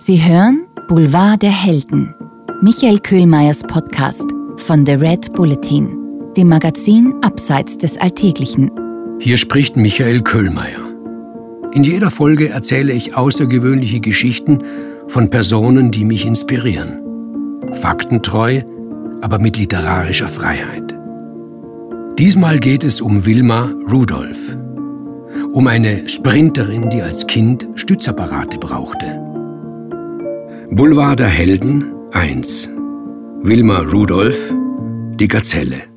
Sie hören Boulevard der Helden, Michael Köhlmeiers Podcast von The Red Bulletin, dem Magazin Abseits des Alltäglichen. Hier spricht Michael Köhlmeier. In jeder Folge erzähle ich außergewöhnliche Geschichten von Personen, die mich inspirieren. Faktentreu, aber mit literarischer Freiheit. Diesmal geht es um Wilma Rudolph. Um eine Sprinterin, die als Kind Stützapparate brauchte. Boulevard der Helden 1 Wilma Rudolph Die Gazelle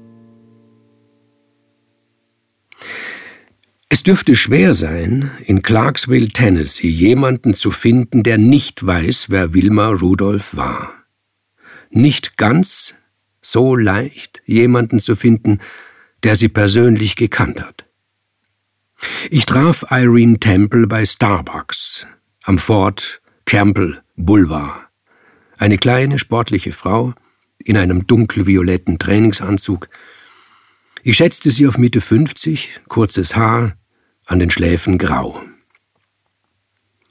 Es dürfte schwer sein, in Clarksville, Tennessee jemanden zu finden, der nicht weiß, wer Wilma Rudolph war. Nicht ganz so leicht, jemanden zu finden, der sie persönlich gekannt hat. Ich traf Irene Temple bei Starbucks am Fort Campbell Boulevard. Eine kleine, sportliche Frau in einem dunkelvioletten Trainingsanzug. Ich schätzte sie auf Mitte 50, kurzes Haar, an den Schläfen grau.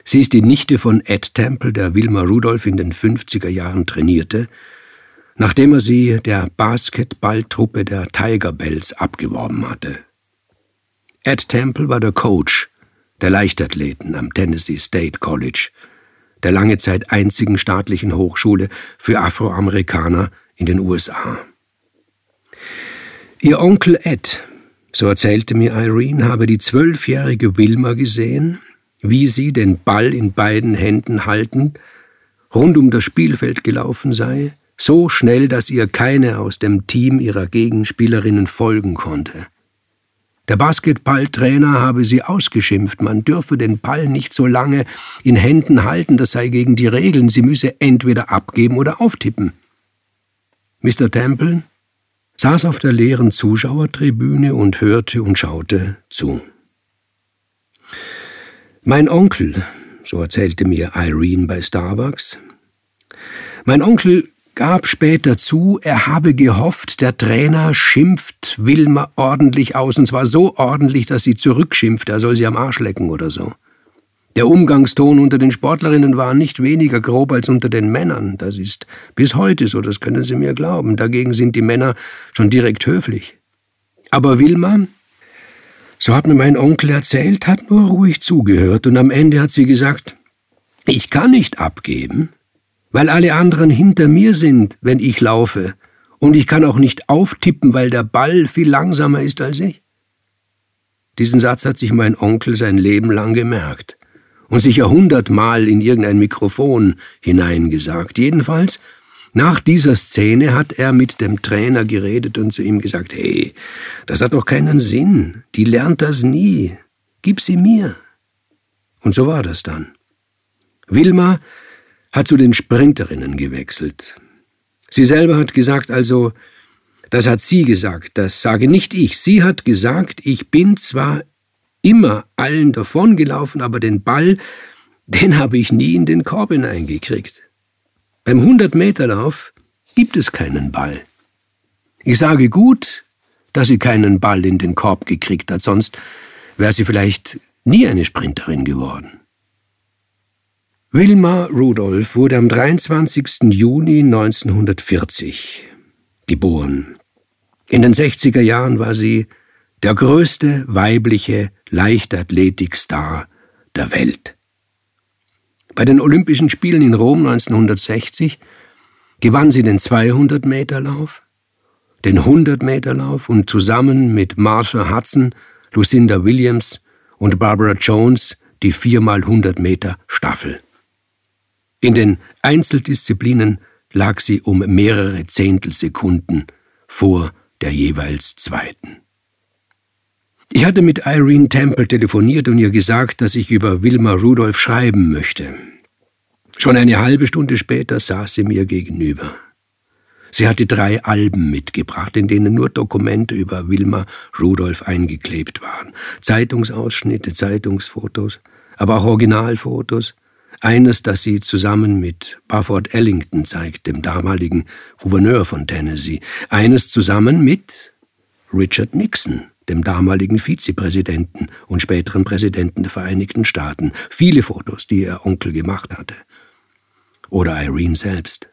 Sie ist die Nichte von Ed Temple, der Wilma Rudolph in den 50er Jahren trainierte, nachdem er sie der Basketballtruppe der Tiger Bells abgeworben hatte. Ed Temple war der Coach der Leichtathleten am Tennessee State College, der lange Zeit einzigen staatlichen Hochschule für Afroamerikaner in den USA. Ihr Onkel Ed so erzählte mir Irene, habe die zwölfjährige Wilma gesehen, wie sie, den Ball in beiden Händen haltend, rund um das Spielfeld gelaufen sei, so schnell, dass ihr keine aus dem Team ihrer Gegenspielerinnen folgen konnte. Der Basketballtrainer habe sie ausgeschimpft, man dürfe den Ball nicht so lange in Händen halten, das sei gegen die Regeln, sie müsse entweder abgeben oder auftippen. Mr. Temple, saß auf der leeren Zuschauertribüne und hörte und schaute zu. Mein Onkel, so erzählte mir Irene bei Starbucks, mein Onkel gab später zu, er habe gehofft, der Trainer schimpft Wilma ordentlich aus, und zwar so ordentlich, dass sie zurückschimpft, er soll sie am Arsch lecken oder so. Der Umgangston unter den Sportlerinnen war nicht weniger grob als unter den Männern. Das ist bis heute so, das können Sie mir glauben. Dagegen sind die Männer schon direkt höflich. Aber Wilma, so hat mir mein Onkel erzählt, hat nur ruhig zugehört und am Ende hat sie gesagt, ich kann nicht abgeben, weil alle anderen hinter mir sind, wenn ich laufe, und ich kann auch nicht auftippen, weil der Ball viel langsamer ist als ich. Diesen Satz hat sich mein Onkel sein Leben lang gemerkt und sicher hundertmal in irgendein Mikrofon hineingesagt. Jedenfalls, nach dieser Szene hat er mit dem Trainer geredet und zu ihm gesagt, hey, das hat doch keinen Sinn, die lernt das nie, gib sie mir. Und so war das dann. Wilma hat zu den Sprinterinnen gewechselt. Sie selber hat gesagt, also, das hat sie gesagt, das sage nicht ich. Sie hat gesagt, ich bin zwar immer allen davongelaufen, aber den Ball, den habe ich nie in den Korb hineingekriegt. Beim 100-Meter-Lauf gibt es keinen Ball. Ich sage gut, dass sie keinen Ball in den Korb gekriegt hat, sonst wäre sie vielleicht nie eine Sprinterin geworden. Wilma Rudolph wurde am 23. Juni 1940 geboren. In den 60er Jahren war sie der größte weibliche Leichtathletikstar der Welt. Bei den Olympischen Spielen in Rom 1960 gewann sie den 200-Meter-Lauf, den 100-Meter-Lauf und zusammen mit Martha Hudson, Lucinda Williams und Barbara Jones die 4x100 Meter Staffel. In den Einzeldisziplinen lag sie um mehrere Zehntelsekunden vor der jeweils zweiten. Ich hatte mit Irene Temple telefoniert und ihr gesagt, dass ich über Wilma Rudolph schreiben möchte. Schon eine halbe Stunde später saß sie mir gegenüber. Sie hatte drei Alben mitgebracht, in denen nur Dokumente über Wilma Rudolph eingeklebt waren. Zeitungsausschnitte, Zeitungsfotos, aber auch Originalfotos. Eines, das sie zusammen mit Bufford Ellington zeigt, dem damaligen Gouverneur von Tennessee. Eines zusammen mit Richard Nixon, dem damaligen Vizepräsidenten und späteren Präsidenten der Vereinigten Staaten, viele Fotos, die ihr Onkel gemacht hatte. Oder Irene selbst.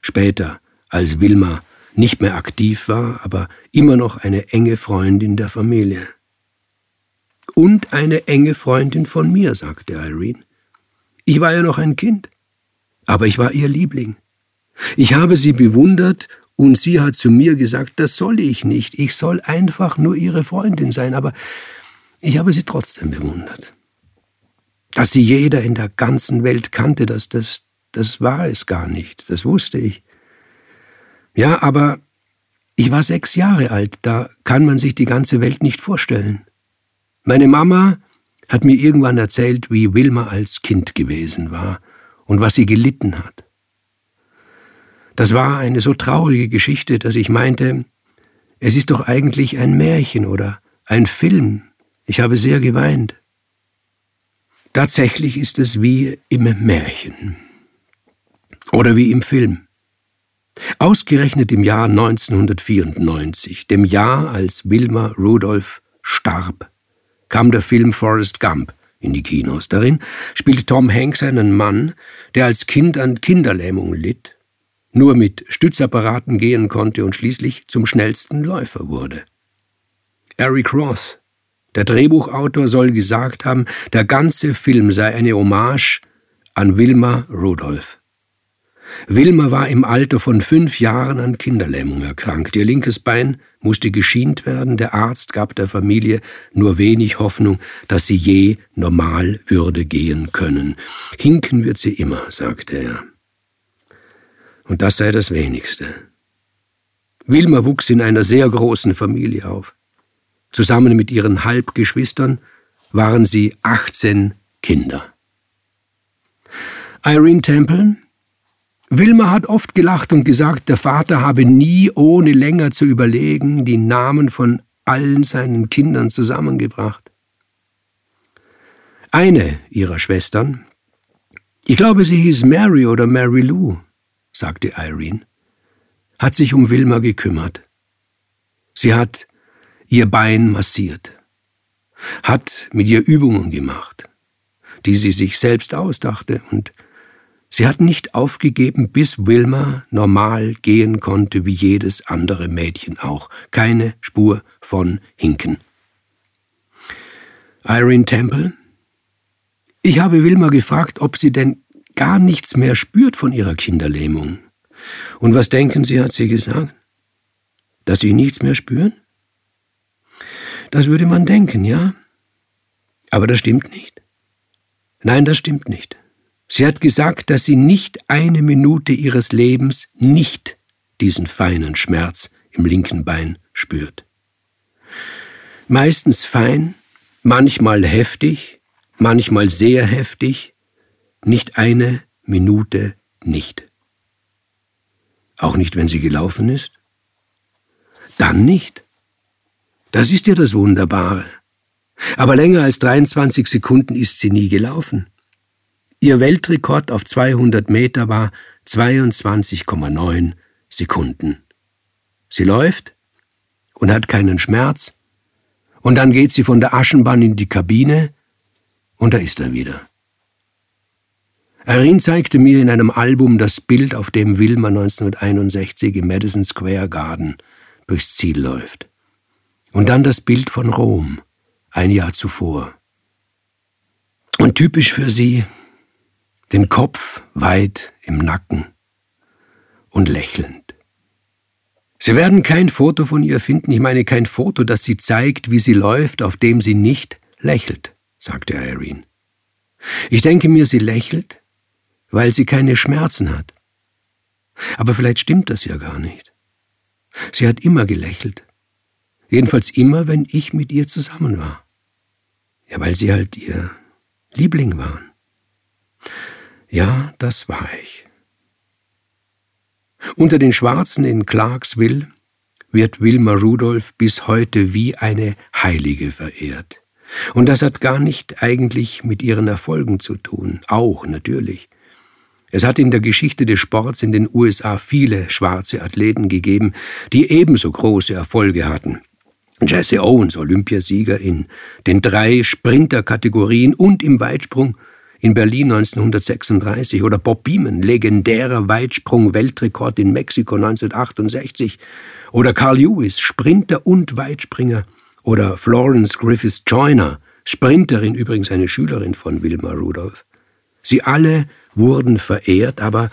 Später, als Wilma nicht mehr aktiv war, aber immer noch eine enge Freundin der Familie. Und eine enge Freundin von mir, sagte Irene. Ich war ja noch ein Kind, aber ich war ihr Liebling. Ich habe sie bewundert und sie hat zu mir gesagt, das soll ich nicht, ich soll einfach nur ihre Freundin sein, aber ich habe sie trotzdem bewundert. Dass sie jeder in der ganzen Welt kannte, das, das, das war es gar nicht, das wusste ich. Ja, aber ich war sechs Jahre alt, da kann man sich die ganze Welt nicht vorstellen. Meine Mama hat mir irgendwann erzählt, wie Wilma als Kind gewesen war und was sie gelitten hat. Das war eine so traurige Geschichte, dass ich meinte, es ist doch eigentlich ein Märchen oder ein Film. Ich habe sehr geweint. Tatsächlich ist es wie im Märchen oder wie im Film. Ausgerechnet im Jahr 1994, dem Jahr, als Wilma Rudolph starb, kam der Film Forrest Gump in die Kinos. Darin spielt Tom Hanks einen Mann, der als Kind an Kinderlähmung litt, nur mit Stützapparaten gehen konnte und schließlich zum schnellsten Läufer wurde. Eric Roth, der Drehbuchautor, soll gesagt haben, der ganze Film sei eine Hommage an Wilma Rudolph. Wilma war im Alter von fünf Jahren an Kinderlähmung erkrankt. Ihr linkes Bein musste geschient werden. Der Arzt gab der Familie nur wenig Hoffnung, dass sie je normal würde gehen können. Hinken wird sie immer, sagte er. Und das sei das wenigste. Wilma wuchs in einer sehr großen Familie auf. Zusammen mit ihren Halbgeschwistern waren sie 18 Kinder. Irene Temple, Wilma hat oft gelacht und gesagt, der Vater habe nie, ohne länger zu überlegen, die Namen von allen seinen Kindern zusammengebracht. Eine ihrer Schwestern, ich glaube, sie hieß Mary oder Mary Lou, sagte Irene, hat sich um Wilma gekümmert. Sie hat ihr Bein massiert, hat mit ihr Übungen gemacht, die sie sich selbst ausdachte und Sie hat nicht aufgegeben, bis Wilma normal gehen konnte wie jedes andere Mädchen auch. Keine Spur von Hinken. Irene Temple? Ich habe Wilma gefragt, ob sie denn gar nichts mehr spürt von ihrer Kinderlähmung. Und was denken Sie, hat sie gesagt? Dass Sie nichts mehr spüren? Das würde man denken, ja? Aber das stimmt nicht. Nein, das stimmt nicht. Sie hat gesagt, dass sie nicht eine Minute ihres Lebens nicht diesen feinen Schmerz im linken Bein spürt. Meistens fein, manchmal heftig, manchmal sehr heftig, nicht eine Minute nicht. Auch nicht, wenn sie gelaufen ist? Dann nicht. Das ist ja das Wunderbare. Aber länger als 23 Sekunden ist sie nie gelaufen. Ihr Weltrekord auf 200 Meter war 22,9 Sekunden. Sie läuft und hat keinen Schmerz, und dann geht sie von der Aschenbahn in die Kabine, und da ist er wieder. Irene zeigte mir in einem Album das Bild, auf dem Wilma 1961 im Madison Square Garden durchs Ziel läuft. Und dann das Bild von Rom, ein Jahr zuvor. Und typisch für sie den Kopf weit im Nacken und lächelnd. Sie werden kein Foto von ihr finden, ich meine kein Foto, das sie zeigt, wie sie läuft, auf dem sie nicht lächelt, sagte Irene. Ich denke mir, sie lächelt, weil sie keine Schmerzen hat. Aber vielleicht stimmt das ja gar nicht. Sie hat immer gelächelt. Jedenfalls immer, wenn ich mit ihr zusammen war. Ja, weil sie halt ihr Liebling waren. Ja, das war ich. Unter den Schwarzen in Clarksville wird Wilma Rudolph bis heute wie eine Heilige verehrt. Und das hat gar nicht eigentlich mit ihren Erfolgen zu tun, auch natürlich. Es hat in der Geschichte des Sports in den USA viele schwarze Athleten gegeben, die ebenso große Erfolge hatten. Jesse Owens, Olympiasieger in den drei Sprinterkategorien und im Weitsprung, in Berlin 1936 oder Bob Beeman, legendärer Weitsprung-Weltrekord in Mexiko 1968 oder Carl Lewis, Sprinter und Weitspringer oder Florence Griffiths Joyner, Sprinterin übrigens eine Schülerin von Wilma Rudolph. Sie alle wurden verehrt, aber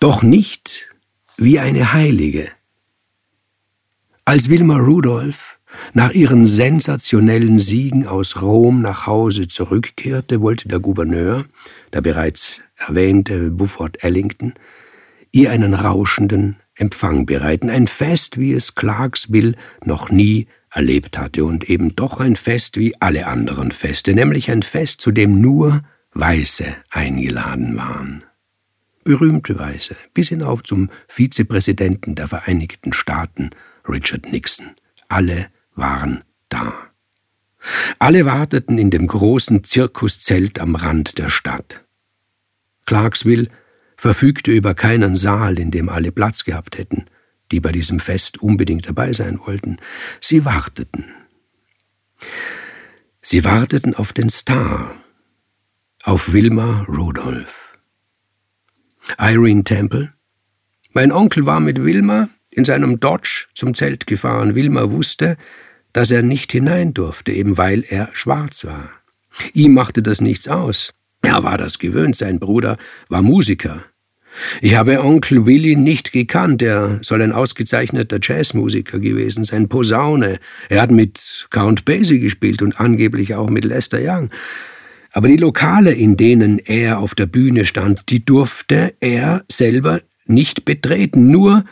doch nicht wie eine Heilige. Als Wilma Rudolph nach ihren sensationellen Siegen aus Rom nach Hause zurückkehrte, wollte der Gouverneur, der bereits erwähnte Bufford Ellington, ihr einen rauschenden Empfang bereiten, ein Fest, wie es Clarksville noch nie erlebt hatte und eben doch ein Fest wie alle anderen Feste, nämlich ein Fest, zu dem nur Weiße eingeladen waren. Berühmte Weiße, bis hinauf zum Vizepräsidenten der Vereinigten Staaten, Richard Nixon. Alle waren da. Alle warteten in dem großen Zirkuszelt am Rand der Stadt. Clarksville verfügte über keinen Saal, in dem alle Platz gehabt hätten, die bei diesem Fest unbedingt dabei sein wollten. Sie warteten. Sie warteten auf den Star, auf Wilma Rudolph. Irene Temple. Mein Onkel war mit Wilma in seinem Dodge zum Zelt gefahren. Wilma wusste, dass er nicht hinein durfte, eben weil er schwarz war. Ihm machte das nichts aus. Er war das gewöhnt, sein Bruder war Musiker. Ich habe Onkel Willy nicht gekannt, er soll ein ausgezeichneter Jazzmusiker gewesen sein, Posaune. Er hat mit Count Basie gespielt und angeblich auch mit Lester Young. Aber die Lokale, in denen er auf der Bühne stand, die durfte er selber nicht betreten, nur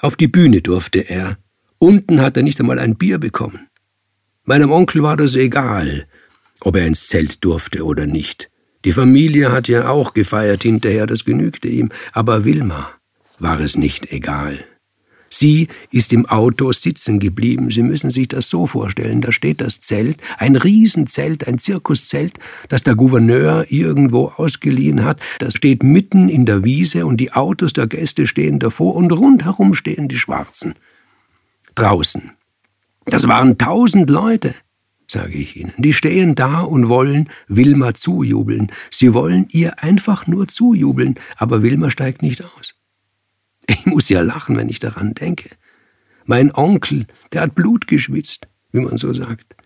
auf die Bühne durfte er. Unten hat er nicht einmal ein Bier bekommen. Meinem Onkel war das egal, ob er ins Zelt durfte oder nicht. Die Familie hat ja auch gefeiert hinterher, das genügte ihm, aber Wilma war es nicht egal. Sie ist im Auto sitzen geblieben. Sie müssen sich das so vorstellen. Da steht das Zelt, ein Riesenzelt, ein Zirkuszelt, das der Gouverneur irgendwo ausgeliehen hat. Das steht mitten in der Wiese und die Autos der Gäste stehen davor und rundherum stehen die Schwarzen. Draußen. Das waren tausend Leute, sage ich Ihnen. Die stehen da und wollen Wilma zujubeln. Sie wollen ihr einfach nur zujubeln, aber Wilma steigt nicht aus. Ich muss ja lachen, wenn ich daran denke. Mein Onkel, der hat Blut geschwitzt, wie man so sagt.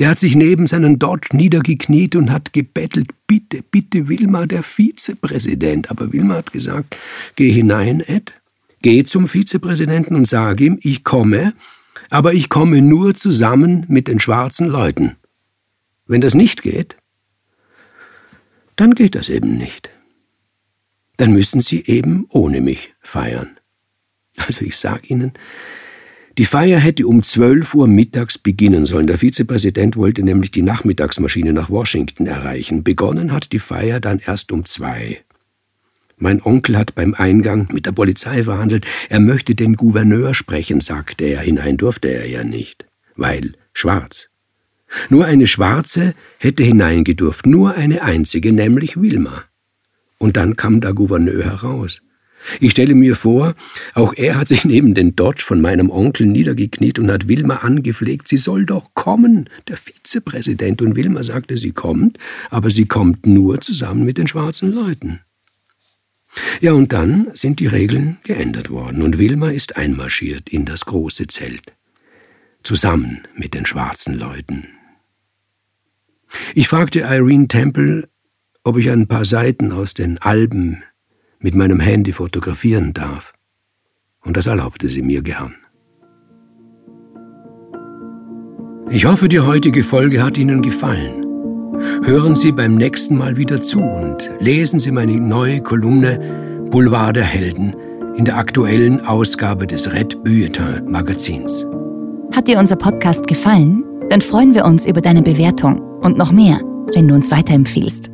Der hat sich neben seinen Dodge niedergekniet und hat gebettelt, bitte, bitte, Wilma, der Vizepräsident. Aber Wilma hat gesagt, geh hinein, Ed, geh zum Vizepräsidenten und sag ihm, ich komme, aber ich komme nur zusammen mit den schwarzen Leuten. Wenn das nicht geht, dann geht das eben nicht dann müssen Sie eben ohne mich feiern. Also ich sage Ihnen, die Feier hätte um 12 Uhr mittags beginnen sollen. Der Vizepräsident wollte nämlich die Nachmittagsmaschine nach Washington erreichen. Begonnen hat die Feier dann erst um zwei. Mein Onkel hat beim Eingang mit der Polizei verhandelt. Er möchte den Gouverneur sprechen, sagte er. Hinein durfte er ja nicht, weil schwarz. Nur eine Schwarze hätte hineingedurft, nur eine einzige, nämlich Wilma. Und dann kam der Gouverneur heraus. Ich stelle mir vor, auch er hat sich neben den Dodge von meinem Onkel niedergekniet und hat Wilma angepflegt, sie soll doch kommen, der Vizepräsident. Und Wilma sagte, sie kommt, aber sie kommt nur zusammen mit den schwarzen Leuten. Ja, und dann sind die Regeln geändert worden und Wilma ist einmarschiert in das große Zelt. Zusammen mit den schwarzen Leuten. Ich fragte Irene Temple, ob ich ein paar Seiten aus den Alben mit meinem Handy fotografieren darf. Und das erlaubte sie mir gern. Ich hoffe, die heutige Folge hat Ihnen gefallen. Hören Sie beim nächsten Mal wieder zu und lesen Sie meine neue Kolumne Boulevard der Helden in der aktuellen Ausgabe des Red Bulletin Magazins. Hat dir unser Podcast gefallen? Dann freuen wir uns über deine Bewertung und noch mehr, wenn du uns weiterempfiehlst.